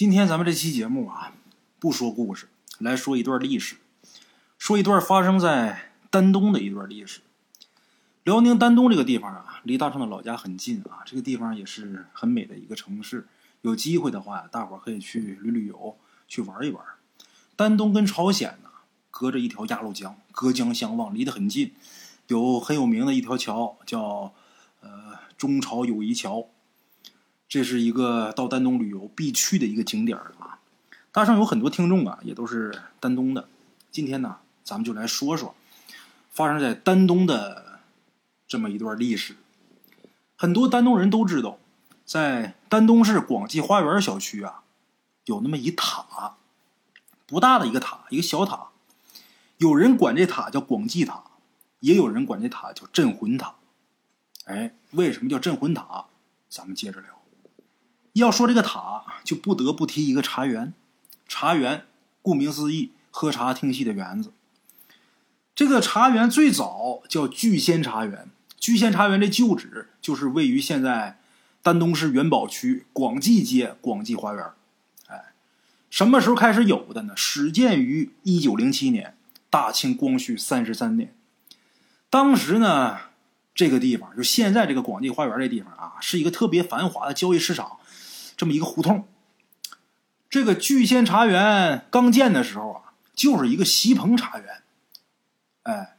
今天咱们这期节目啊，不说故事，来说一段历史，说一段发生在丹东的一段历史。辽宁丹东这个地方啊，离大圣的老家很近啊，这个地方也是很美的一个城市。有机会的话，大伙儿可以去旅旅游，去玩一玩。丹东跟朝鲜呢，隔着一条鸭绿江，隔江相望，离得很近。有很有名的一条桥，叫呃中朝友谊桥。这是一个到丹东旅游必去的一个景点啊！大圣有很多听众啊，也都是丹东的。今天呢，咱们就来说说发生在丹东的这么一段历史。很多丹东人都知道，在丹东市广济花园小区啊，有那么一塔，不大的一个塔，一个小塔。有人管这塔叫广济塔，也有人管这塔叫镇魂塔。哎，为什么叫镇魂塔？咱们接着聊。要说这个塔，就不得不提一个茶园。茶园，顾名思义，喝茶听戏的园子。这个茶园最早叫聚仙茶园。聚仙茶园的旧址就是位于现在丹东市元宝区广济街广济花园。哎，什么时候开始有的呢？始建于一九零七年，大清光绪三十三年。当时呢，这个地方就现在这个广济花园这地方啊，是一个特别繁华的交易市场。这么一个胡同，这个聚仙茶园刚建的时候啊，就是一个席棚茶园。哎，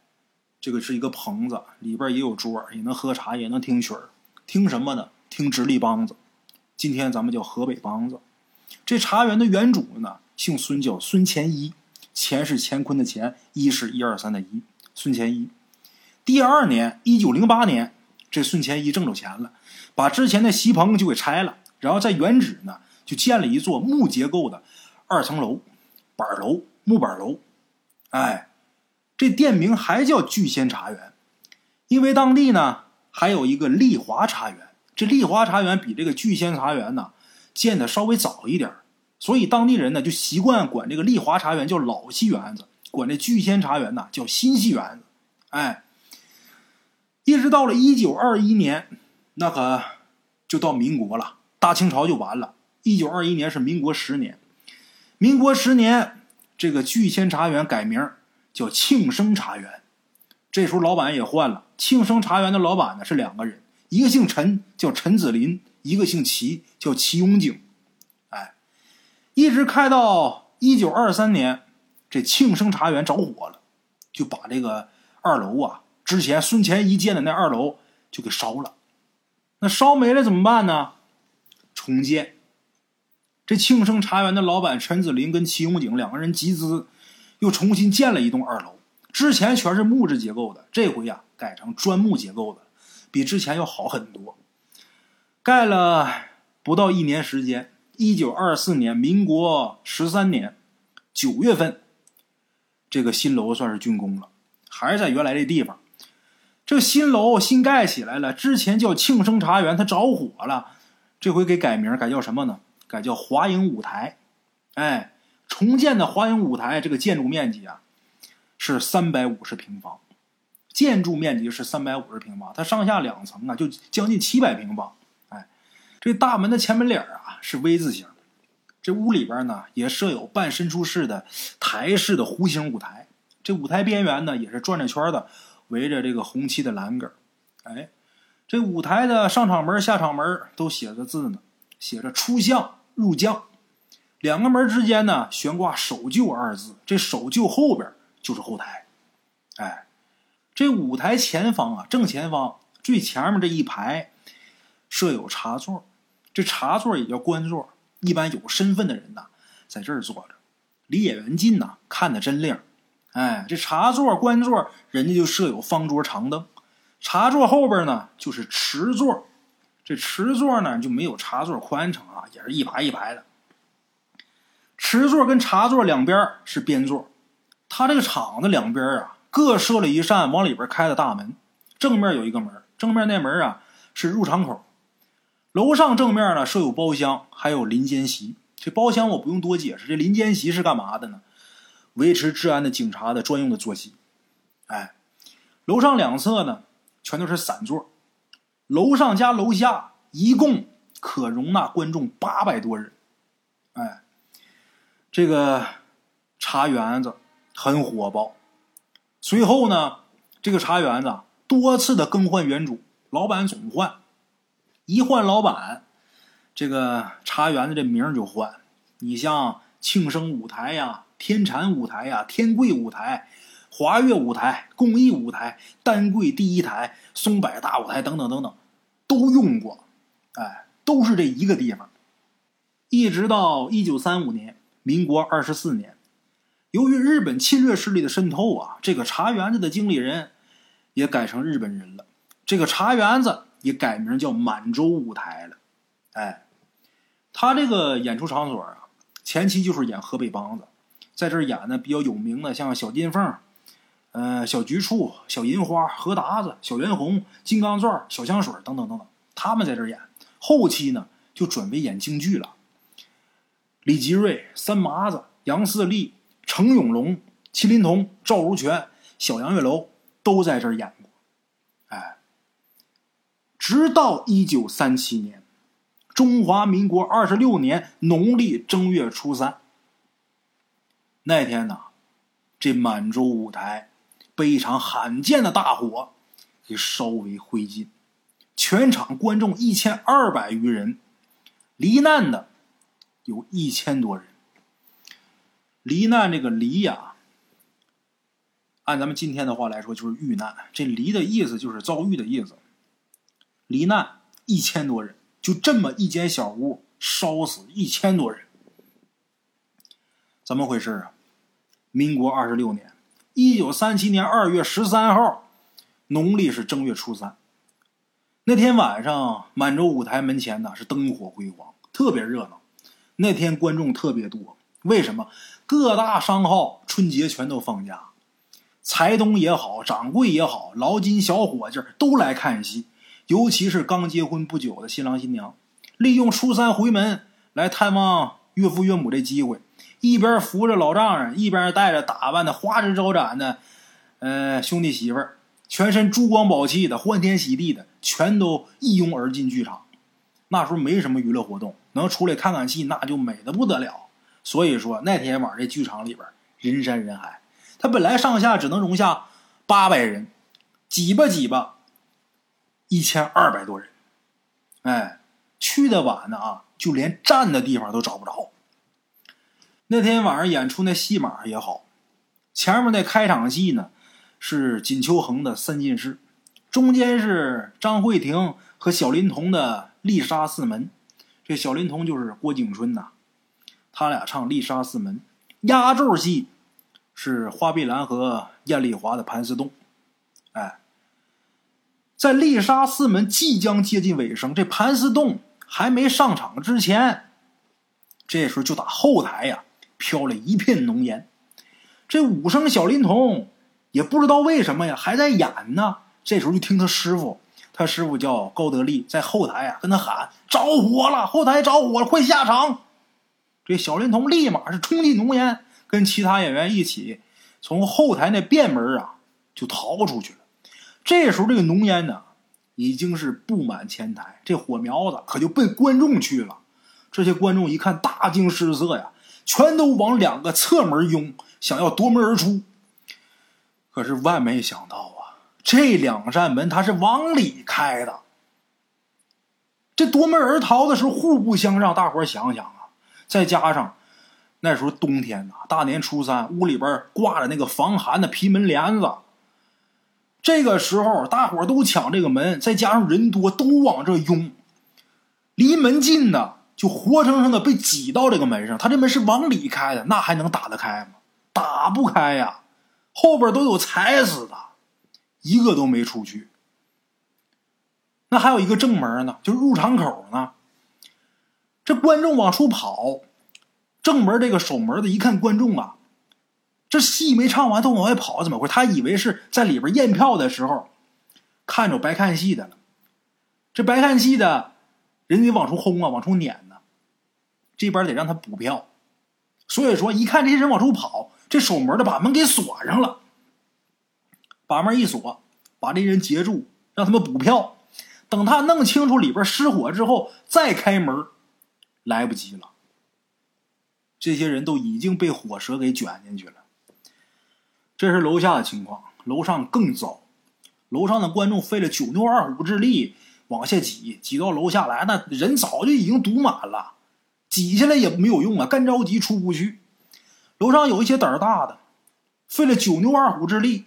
这个是一个棚子，里边也有桌，也能喝茶，也能听曲儿。听什么呢？听直隶梆子。今天咱们叫河北梆子。这茶园的原主呢，姓孙，叫孙乾一。乾是乾坤的乾，一是一二三的一。孙乾一。第二年，一九零八年，这孙乾一挣着钱了，把之前的席棚就给拆了。然后在原址呢，就建了一座木结构的二层楼，板楼、木板楼。哎，这店名还叫聚仙茶园，因为当地呢还有一个丽华茶园。这丽华茶园比这个聚仙茶园呢建的稍微早一点，所以当地人呢就习惯管这个丽华茶园叫老戏园子，管这聚仙茶园呢叫新戏园子。哎，一直到了一九二一年，那可就到民国了。大清朝就完了。一九二一年是民国十年，民国十年，这个聚仙茶园改名叫庆生茶园。这时候老板也换了，庆生茶园的老板呢是两个人，一个姓陈叫陈子林，一个姓齐叫齐永景。哎，一直开到一九二三年，这庆生茶园着火了，就把这个二楼啊，之前孙乾一建的那二楼就给烧了。那烧没了怎么办呢？重建，这庆生茶园的老板陈子林跟齐永景两个人集资，又重新建了一栋二楼。之前全是木质结构的，这回呀改成砖木结构的，比之前要好很多。盖了不到一年时间，一九二四年，民国十三年九月份，这个新楼算是竣工了，还是在原来这地方。这新楼新盖起来了，之前叫庆生茶园，它着火了。这回给改名，改叫什么呢？改叫华影舞台。哎，重建的华影舞台，这个建筑面积啊是三百五十平方，建筑面积是三百五十平方，它上下两层啊，就将近七百平方。哎，这大门的前门脸啊是 V 字形，这屋里边呢也设有半伸出式的台式的弧形舞台，这舞台边缘呢也是转着圈的，围着这个红漆的栏杆。哎。这舞台的上场门、下场门都写着字呢，写着“出将入将”。两个门之间呢悬挂“守旧”二字，这“守旧”后边就是后台。哎，这舞台前方啊，正前方最前面这一排设有茶座，这茶座也叫官座，一般有身份的人呐在这儿坐着，离演员近呐，看得真亮。哎，这茶座、官座，人家就设有方桌、长凳。茶座后边呢，就是池座，这池座呢就没有茶座宽敞啊，也是一排一排的。池座跟茶座两边是边座，它这个场子两边啊各设了一扇往里边开的大门，正面有一个门，正面那门啊是入场口。楼上正面呢设有包厢，还有临间席。这包厢我不用多解释，这临间席是干嘛的呢？维持治安的警察的专用的坐席。哎，楼上两侧呢。全都是散座，楼上加楼下一共可容纳观众八百多人。哎，这个茶园子很火爆。随后呢，这个茶园子多次的更换园主，老板总换，一换老板，这个茶园子这名就换。你像庆生舞台呀、天蟾舞台呀、天贵舞台、华乐舞台、公益舞台、丹桂第一台、松柏大舞台等等等等，都用过。哎，都是这一个地方。一直到一九三五年，民国二十四年。由于日本侵略势力的渗透啊，这个茶园子的经理人也改成日本人了，这个茶园子也改名叫满洲舞台了。哎，他这个演出场所啊，前期就是演河北梆子，在这儿演的比较有名的，像小金凤、呃小菊处、小银花、何达子、小袁红、金刚钻、小香水等等等等，他们在这儿演。后期呢，就准备演京剧了，李吉瑞、三麻子、杨四立。程永龙、麒麟童、赵如权、小杨月楼都在这儿演过，哎，直到一九三七年，中华民国二十六年农历正月初三那天呢，这满洲舞台被一场罕见的大火给烧为灰烬，全场观众一千二百余人，罹难的有一千多人。罹难这个罹呀，按咱们今天的话来说就是遇难。这罹的意思就是遭遇的意思。罹难一千多人，就这么一间小屋烧死一千多人，怎么回事啊？民国二十六年，一九三七年二月十三号，农历是正月初三。那天晚上，满洲舞台门前呢是灯火辉煌，特别热闹。那天观众特别多。为什么各大商号春节全都放假？财东也好，掌柜也好，劳金小伙计都来看戏。尤其是刚结婚不久的新郎新娘，利用初三回门来探望岳父岳母这机会，一边扶着老丈人，一边带着打扮的花枝招展的，呃兄弟媳妇儿，全身珠光宝气的，欢天喜地的，全都一拥而进剧场。那时候没什么娱乐活动，能出来看看戏，那就美的不得了。所以说那天晚上这剧场里边人山人海，他本来上下只能容下八百人，挤吧挤吧，一千二百多人，哎，去的晚的啊，就连站的地方都找不着。那天晚上演出那戏码也好，前面那开场戏呢是锦秋恒的三进士，中间是张慧婷和小林童的丽莎四门，这小林童就是郭景春呐。他俩唱《丽莎四门》，压轴戏是花碧兰和艳丽华的《盘丝洞》。哎，在《丽莎四门》即将接近尾声，这《盘丝洞》还没上场之前，这时候就打后台呀飘了一片浓烟。这武生小林童也不知道为什么呀，还在演呢。这时候就听他师傅，他师傅叫高德利，在后台啊跟他喊：“着火了！后台着火了，快下场！”这小林童立马是冲进浓烟，跟其他演员一起从后台那便门啊就逃出去了。这时候这个浓烟呢已经是布满前台，这火苗子可就奔观众去了。这些观众一看大惊失色呀，全都往两个侧门拥，想要夺门而出。可是万没想到啊，这两扇门它是往里开的。这夺门而逃的时候互不相让，大伙想想啊。再加上那时候冬天呐，大年初三，屋里边挂着那个防寒的皮门帘子。这个时候，大伙都抢这个门，再加上人多，都往这拥。离门近的就活生生的被挤到这个门上。他这门是往里开的，那还能打得开吗？打不开呀！后边都有踩死的，一个都没出去。那还有一个正门呢，就是入场口呢。这观众往出跑，正门这个守门的一看观众啊，这戏没唱完都往外跑，怎么回事？他以为是在里边验票的时候看着白看戏的了。这白看戏的人得往出轰啊，往出撵呢，这边得让他补票。所以说，一看这些人往出跑，这守门的把门给锁上了，把门一锁，把这人截住，让他们补票。等他弄清楚里边失火之后，再开门。来不及了，这些人都已经被火舌给卷进去了。这是楼下的情况，楼上更糟。楼上的观众费了九牛二虎之力往下挤，挤到楼下来，那人早就已经堵满了，挤下来也没有用啊，干着急出不去。楼上有一些胆儿大的，费了九牛二虎之力，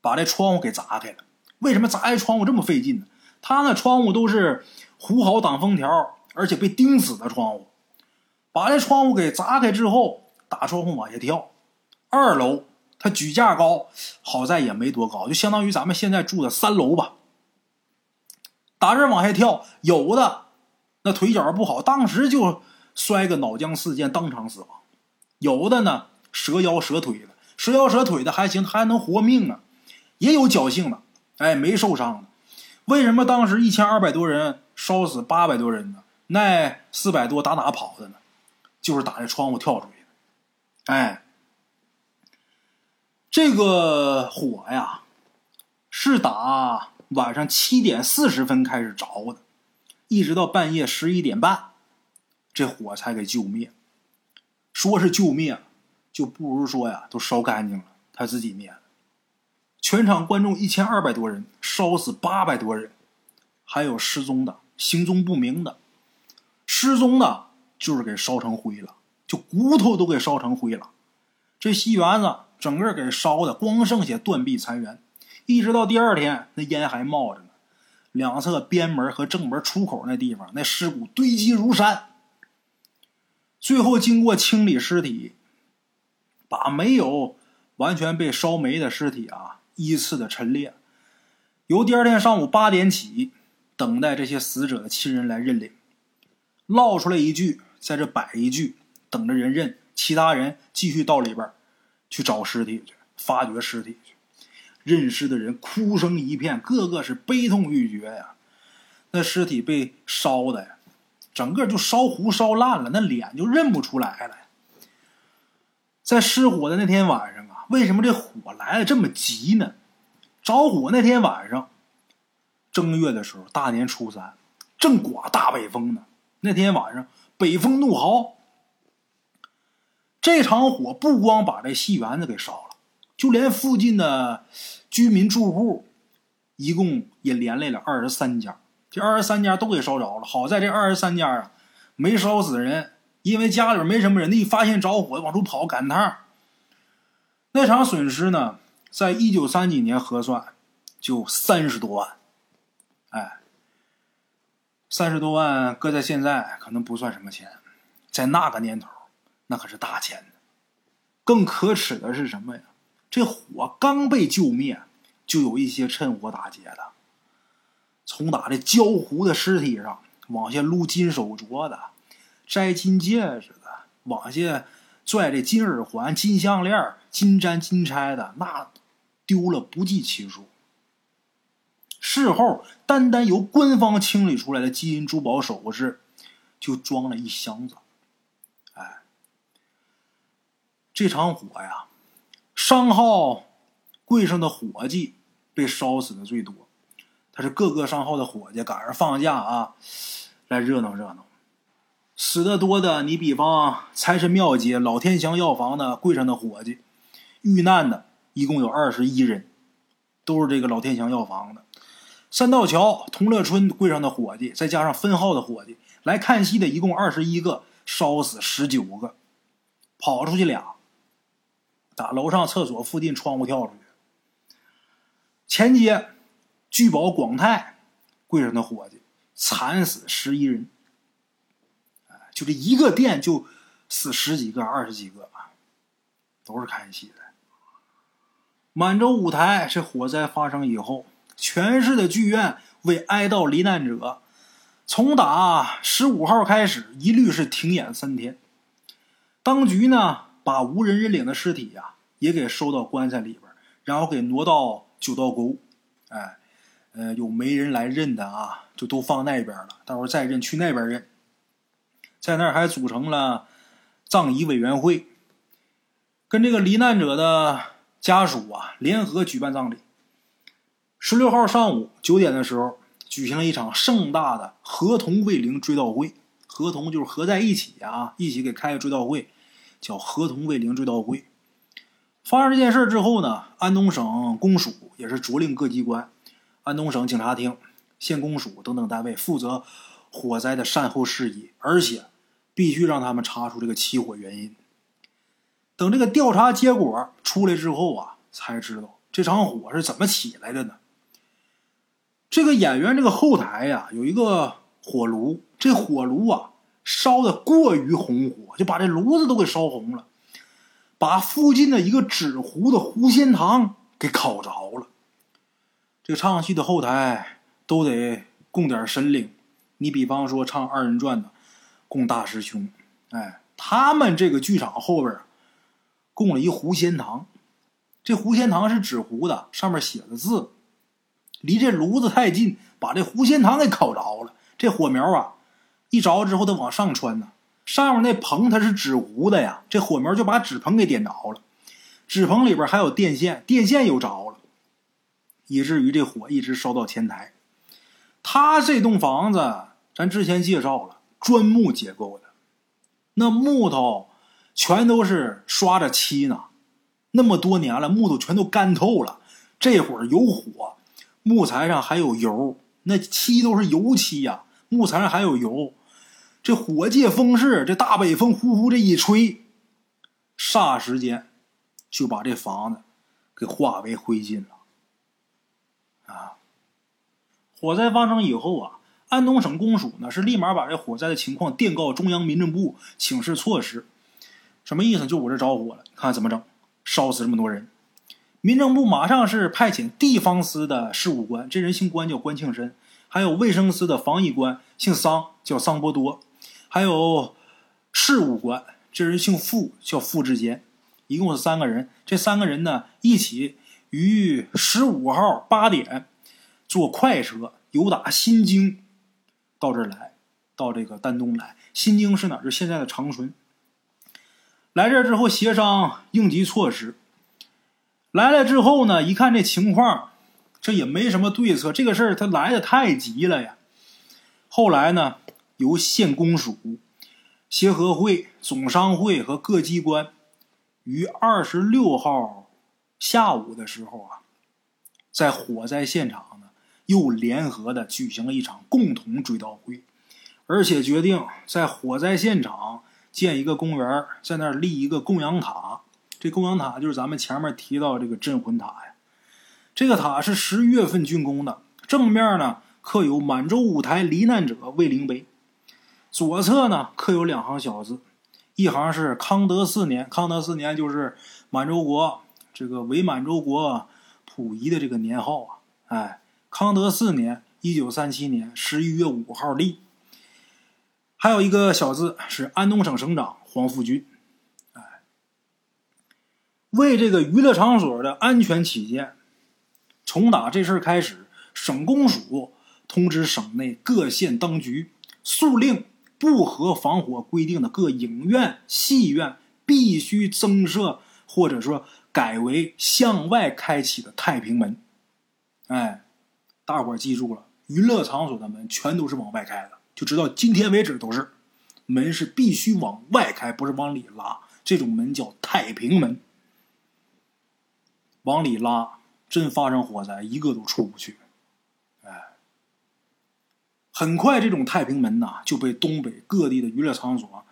把这窗户给砸开了。为什么砸开窗户这么费劲呢？他那窗户都是糊好挡风条，而且被钉死的窗户。把这窗户给砸开之后，打窗户往下跳。二楼他举架高，好在也没多高，就相当于咱们现在住的三楼吧。打这往下跳，有的那腿脚不好，当时就摔个脑浆四溅，当场死亡。有的呢，折腰折腿的，折腰折腿的还行，还能活命呢。也有侥幸的，哎，没受伤的。为什么当时一千二百多人烧死八百多人呢？那四百多打哪跑的呢？就是打这窗户跳出去的。哎，这个火呀，是打晚上七点四十分开始着的，一直到半夜十一点半，这火才给救灭。说是救灭，就不如说呀，都烧干净了，他自己灭了。全场观众一千二百多人，烧死八百多人，还有失踪的、行踪不明的。失踪的，就是给烧成灰了，就骨头都给烧成灰了。这戏园子整个给烧的，光剩下断壁残垣。一直到第二天，那烟还冒着呢。两侧边门和正门出口那地方，那尸骨堆积如山。最后经过清理尸体，把没有完全被烧没的尸体啊依次的陈列，由第二天上午八点起，等待这些死者的亲人来认领。唠出来一句，在这摆一句，等着人认。其他人继续到里边去找尸体去，发掘尸体。认尸的人哭声一片，个个是悲痛欲绝呀。那尸体被烧的呀。整个就烧糊烧烂了，那脸就认不出来了。在失火的那天晚上啊，为什么这火来的这么急呢？着火那天晚上，正月的时候，大年初三，正刮大北风呢。那天晚上，北风怒号。这场火不光把这戏园子给烧了，就连附近的居民住户，一共也连累了二十三家。这二十三家都给烧着了，好在这二十三家啊没烧死人，因为家里边没什么人，一发现着火往出跑赶趟。那场损失呢，在一九三几年核算就三十多万，哎，三十多万搁在现在可能不算什么钱，在那个年头那可是大钱。更可耻的是什么呀？这火刚被救灭，就有一些趁火打劫的。从打这焦糊的尸体上往下撸金手镯的、摘金戒指的，往下拽这金耳环、金项链、金簪、金钗的，那丢了不计其数。事后，单单由官方清理出来的金银珠宝首饰，就装了一箱子。哎，这场火呀，商号柜上的伙计被烧死的最多。他是各个商号的伙计赶上放假啊，来热闹热闹。死的多的，你比方财神庙街老天祥药房的柜上的伙计，遇难的一共有二十一人，都是这个老天祥药房的。三道桥同乐村柜上的伙计，再加上分号的伙计来看戏的，一共二十一个，烧死十九个，跑出去俩，打楼上厕所附近窗户跳出去。前街。聚宝广泰柜上的伙计惨死十一人，就这一个店就死十几个、二十几个，都是看戏的。满洲舞台这火灾发生以后，全市的剧院为哀悼罹难者，从打十五号开始，一律是停演三天。当局呢，把无人认领的尸体呀，也给收到棺材里边，然后给挪到九道沟，哎。呃，有没人来认的啊，就都放那边了。待会儿再认，去那边认。在那儿还组成了葬仪委员会，跟这个罹难者的家属啊联合举办葬礼。十六号上午九点的时候，举行了一场盛大的合同慰灵追悼会，合同就是合在一起啊，一起给开个追悼会，叫合同卫灵追悼会。发生这件事之后呢，安东省公署也是着令各机关、安东省警察厅、县公署等等单位负责火灾的善后事宜，而且必须让他们查出这个起火原因。等这个调查结果出来之后啊，才知道这场火是怎么起来的呢？这个演员这个后台呀，有一个火炉，这火炉啊烧的过于红火，就把这炉子都给烧红了。把附近的一个纸糊的狐仙堂给烤着了。这个唱戏的后台都得供点神灵，你比方说唱二人转的，供大师兄，哎，他们这个剧场后边供了一狐仙堂。这狐仙堂是纸糊的，上面写的字，离这炉子太近，把这狐仙堂给烤着了。这火苗啊，一着之后它往上窜呢。上面那棚它是纸糊的呀，这火苗就把纸棚给点着了，纸棚里边还有电线，电线又着了，以至于这火一直烧到前台。他这栋房子，咱之前介绍了，砖木结构的，那木头全都是刷着漆呢，那么多年了，木头全都干透了，这会儿有火，木材上还有油，那漆都是油漆呀，木材上还有油。这火借风势，这大北风呼呼这一吹，霎时间就把这房子给化为灰烬了。啊！火灾发生以后啊，安东省公署呢是立马把这火灾的情况电告中央民政部，请示措施。什么意思？就我这着火了，看怎么整？烧死这么多人！民政部马上是派遣地方司的事务官，这人姓关，叫关庆申；还有卫生司的防疫官，姓桑，叫桑波多。还有事务官，这人姓傅，叫傅志坚，一共是三个人。这三个人呢，一起于十五号八点坐快车由打新京到这儿来，到这个丹东来。新京是哪儿？是现在的长春。来这之后协商应急措施。来了之后呢，一看这情况，这也没什么对策。这个事儿他来的太急了呀。后来呢？由县公署、协和会、总商会和各机关于二十六号下午的时候啊，在火灾现场呢，又联合的举行了一场共同追悼会，而且决定在火灾现场建一个公园，在那儿立一个供养塔。这供养塔就是咱们前面提到这个镇魂塔呀。这个塔是十月份竣工的，正面呢刻有满洲舞台罹难者慰灵碑。左侧呢刻有两行小字，一行是康德四年，康德四年就是满洲国这个伪满洲国溥仪的这个年号啊。哎，康德四年，一九三七年十一月五号立。还有一个小字是安东省省长黄复军。哎，为这个娱乐场所的安全起见，从打这事开始，省公署通知省内各县当局，速令。不合防火规定的各影院、戏院必须增设，或者说改为向外开启的太平门。哎，大伙儿记住了，娱乐场所的门全都是往外开的，就直到今天为止都是，门是必须往外开，不是往里拉。这种门叫太平门，往里拉，真发生火灾，一个都出不去。很快，这种太平门呐就被东北各地的娱乐场所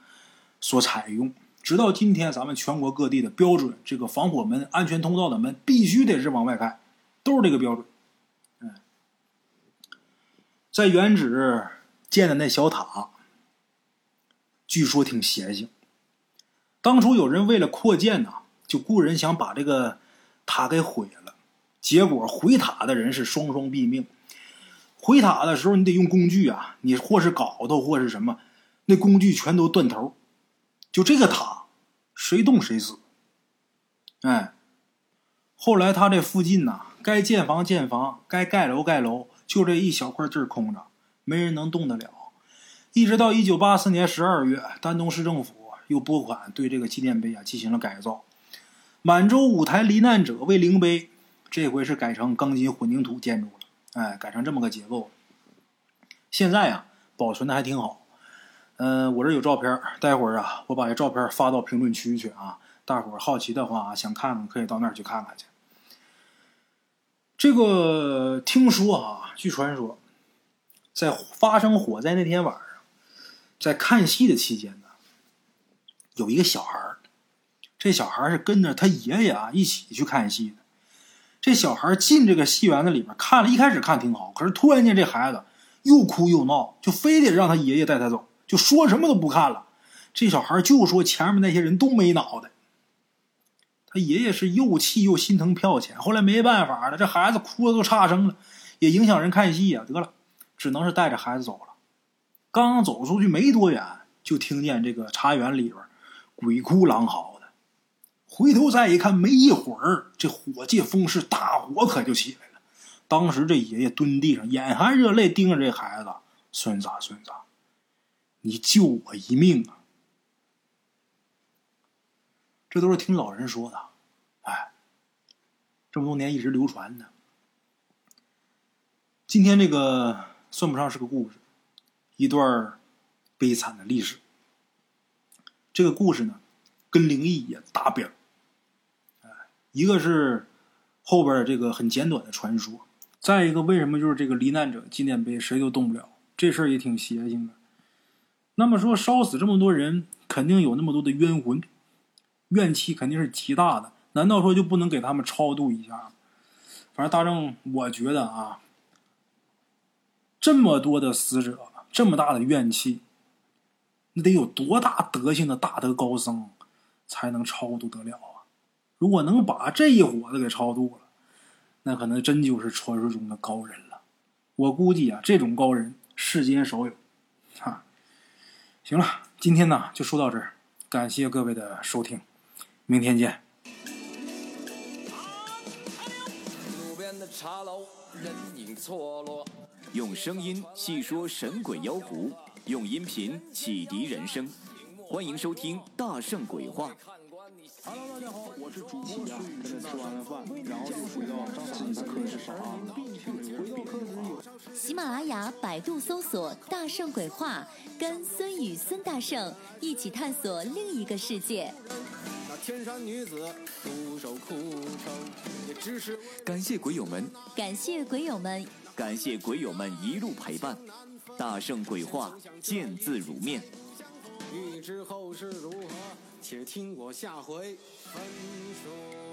所采用。直到今天，咱们全国各地的标准，这个防火门、安全通道的门必须得是往外开，都是这个标准。嗯，在原址建的那小塔，据说挺邪性。当初有人为了扩建呐，就雇人想把这个塔给毁了，结果毁塔的人是双双毙命。回塔的时候，你得用工具啊，你或是镐头，或是什么，那工具全都断头。就这个塔，谁动谁死。哎，后来他这附近呐，该建房建房，该盖楼盖楼，就这一小块地儿空着，没人能动得了。一直到一九八四年十二月，丹东市政府又拨款对这个纪念碑啊进行了改造，满洲舞台罹难者为灵碑，这回是改成钢筋混凝土建筑了。哎，改成这么个结构，现在呀保存的还挺好。嗯，我这有照片，待会儿啊，我把这照片发到评论区去啊。大伙儿好奇的话，想看看可以到那儿去看看去。这个听说啊，据传说，在发生火灾那天晚上，在看戏的期间呢，有一个小孩儿，这小孩是跟着他爷爷啊一起去看戏的。这小孩进这个戏园子里边看了一开始看挺好，可是突然间这孩子又哭又闹，就非得让他爷爷带他走，就说什么都不看了。这小孩就说前面那些人都没脑袋。他爷爷是又气又心疼票钱，后来没办法了，这孩子哭的都差声了，也影响人看戏呀。得了，只能是带着孩子走了。刚走出去没多远，就听见这个茶园里边鬼哭狼嚎。回头再一看，没一会儿，这火借风势，大火可就起来了。当时这爷爷蹲地上，眼含热泪盯着这孩子：“孙子，孙子，你救我一命啊！”这都是听老人说的，哎，这么多年一直流传的。今天这个算不上是个故事，一段悲惨的历史。这个故事呢，跟灵异也搭边儿。一个是后边这个很简短的传说，再一个为什么就是这个罹难者纪念碑谁都动不了？这事儿也挺邪性的。那么说烧死这么多人，肯定有那么多的冤魂，怨气肯定是极大的。难道说就不能给他们超度一下？反正大正，我觉得啊，这么多的死者，这么大的怨气，那得有多大德行的大德高僧才能超度得了？如果能把这一伙子给超度了，那可能真就是传说中的高人了。我估计啊，这种高人世间少有。哈，行了，今天呢就说到这儿，感谢各位的收听，明天见。用声音细说神鬼妖狐，用音频启迪人生，欢迎收听《大圣鬼话》。Hello，大家好，我是主播孙宇，吃完了饭，然后就回到自己的课室上啊。喜马拉雅、百度搜索“大圣鬼话”，跟孙宇、孙大圣一起探索另一个世界。那天山女子独守空城，也只是感谢鬼友们，感谢鬼友们，感谢鬼友们一路陪伴。大圣鬼话，见字如面。欲知后事如何？且听我下回分说。